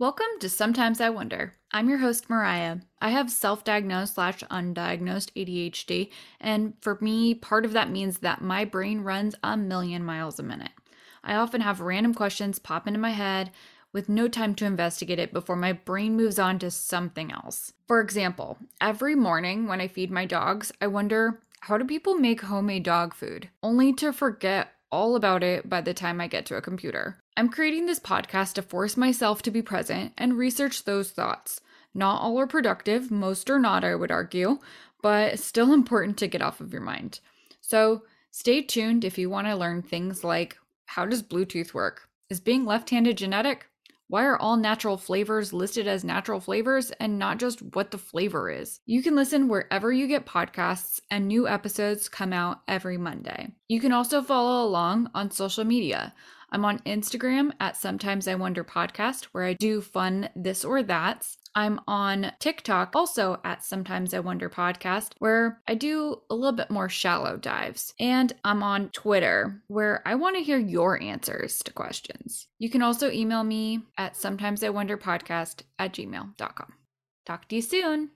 Welcome to Sometimes I Wonder. I'm your host, Mariah. I have self diagnosed slash undiagnosed ADHD, and for me, part of that means that my brain runs a million miles a minute. I often have random questions pop into my head with no time to investigate it before my brain moves on to something else. For example, every morning when I feed my dogs, I wonder how do people make homemade dog food? Only to forget all about it by the time I get to a computer. I'm creating this podcast to force myself to be present and research those thoughts. Not all are productive, most are not, I would argue, but still important to get off of your mind. So stay tuned if you want to learn things like how does Bluetooth work? Is being left handed genetic? Why are all natural flavors listed as natural flavors and not just what the flavor is? You can listen wherever you get podcasts, and new episodes come out every Monday. You can also follow along on social media. I'm on Instagram at Sometimes I Wonder Podcast, where I do fun this or that's. I'm on TikTok also at Sometimes I Wonder Podcast, where I do a little bit more shallow dives. And I'm on Twitter, where I want to hear your answers to questions. You can also email me at Sometimes I Wonder Podcast at gmail.com. Talk to you soon.